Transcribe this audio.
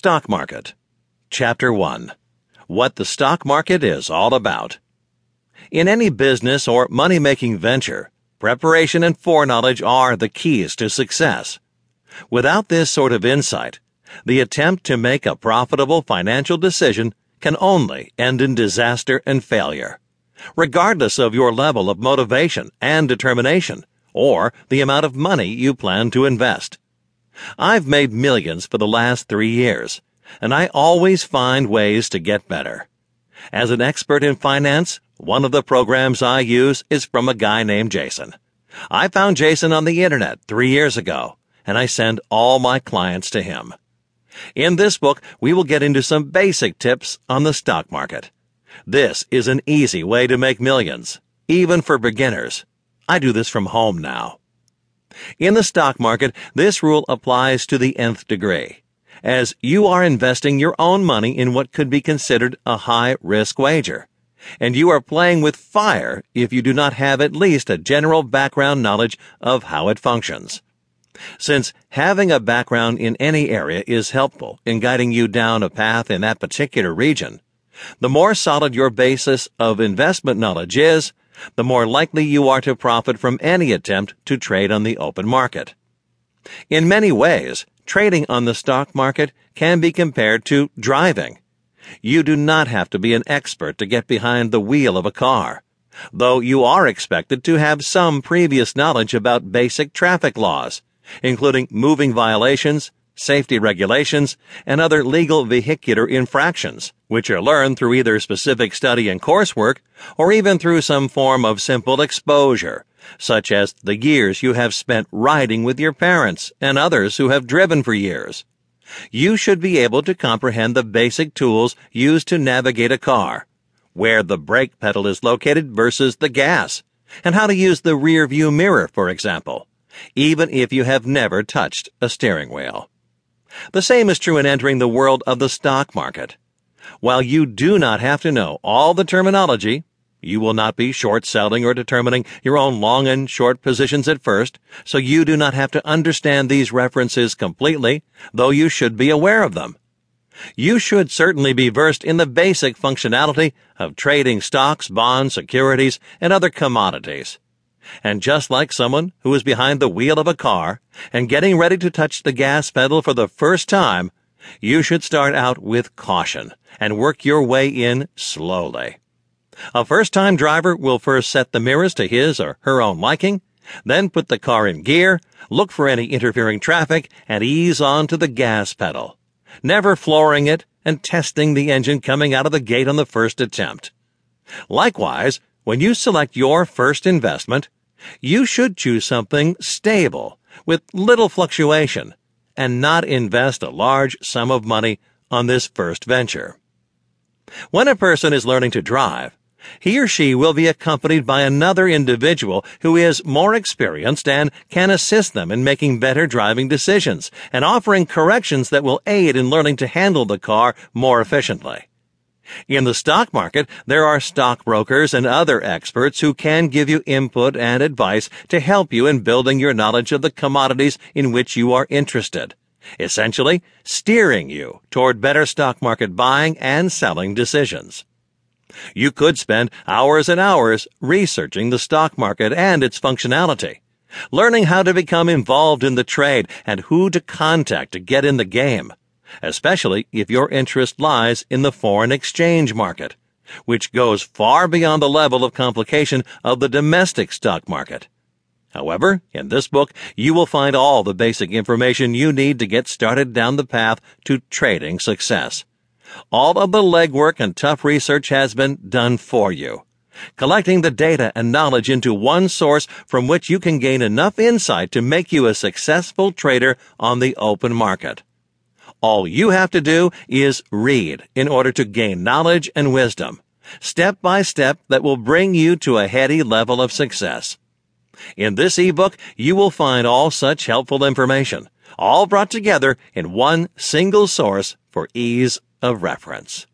Stock Market. Chapter 1 What the Stock Market is All About. In any business or money making venture, preparation and foreknowledge are the keys to success. Without this sort of insight, the attempt to make a profitable financial decision can only end in disaster and failure, regardless of your level of motivation and determination or the amount of money you plan to invest. I've made millions for the last three years, and I always find ways to get better. As an expert in finance, one of the programs I use is from a guy named Jason. I found Jason on the internet three years ago, and I send all my clients to him. In this book, we will get into some basic tips on the stock market. This is an easy way to make millions, even for beginners. I do this from home now. In the stock market, this rule applies to the nth degree, as you are investing your own money in what could be considered a high risk wager. And you are playing with fire if you do not have at least a general background knowledge of how it functions. Since having a background in any area is helpful in guiding you down a path in that particular region, the more solid your basis of investment knowledge is, the more likely you are to profit from any attempt to trade on the open market. In many ways, trading on the stock market can be compared to driving. You do not have to be an expert to get behind the wheel of a car, though you are expected to have some previous knowledge about basic traffic laws, including moving violations, safety regulations, and other legal vehicular infractions, which are learned through either specific study and coursework or even through some form of simple exposure, such as the years you have spent riding with your parents and others who have driven for years. You should be able to comprehend the basic tools used to navigate a car, where the brake pedal is located versus the gas, and how to use the rear view mirror, for example, even if you have never touched a steering wheel. The same is true in entering the world of the stock market. While you do not have to know all the terminology, you will not be short selling or determining your own long and short positions at first, so you do not have to understand these references completely, though you should be aware of them. You should certainly be versed in the basic functionality of trading stocks, bonds, securities, and other commodities. And just like someone who is behind the wheel of a car and getting ready to touch the gas pedal for the first time, you should start out with caution and work your way in slowly. A first time driver will first set the mirrors to his or her own liking, then put the car in gear, look for any interfering traffic, and ease on to the gas pedal, never flooring it and testing the engine coming out of the gate on the first attempt. Likewise, when you select your first investment, you should choose something stable with little fluctuation and not invest a large sum of money on this first venture. When a person is learning to drive, he or she will be accompanied by another individual who is more experienced and can assist them in making better driving decisions and offering corrections that will aid in learning to handle the car more efficiently. In the stock market, there are stockbrokers and other experts who can give you input and advice to help you in building your knowledge of the commodities in which you are interested. Essentially, steering you toward better stock market buying and selling decisions. You could spend hours and hours researching the stock market and its functionality, learning how to become involved in the trade and who to contact to get in the game especially if your interest lies in the foreign exchange market, which goes far beyond the level of complication of the domestic stock market. However, in this book, you will find all the basic information you need to get started down the path to trading success. All of the legwork and tough research has been done for you, collecting the data and knowledge into one source from which you can gain enough insight to make you a successful trader on the open market. All you have to do is read in order to gain knowledge and wisdom, step by step that will bring you to a heady level of success. In this ebook, you will find all such helpful information, all brought together in one single source for ease of reference.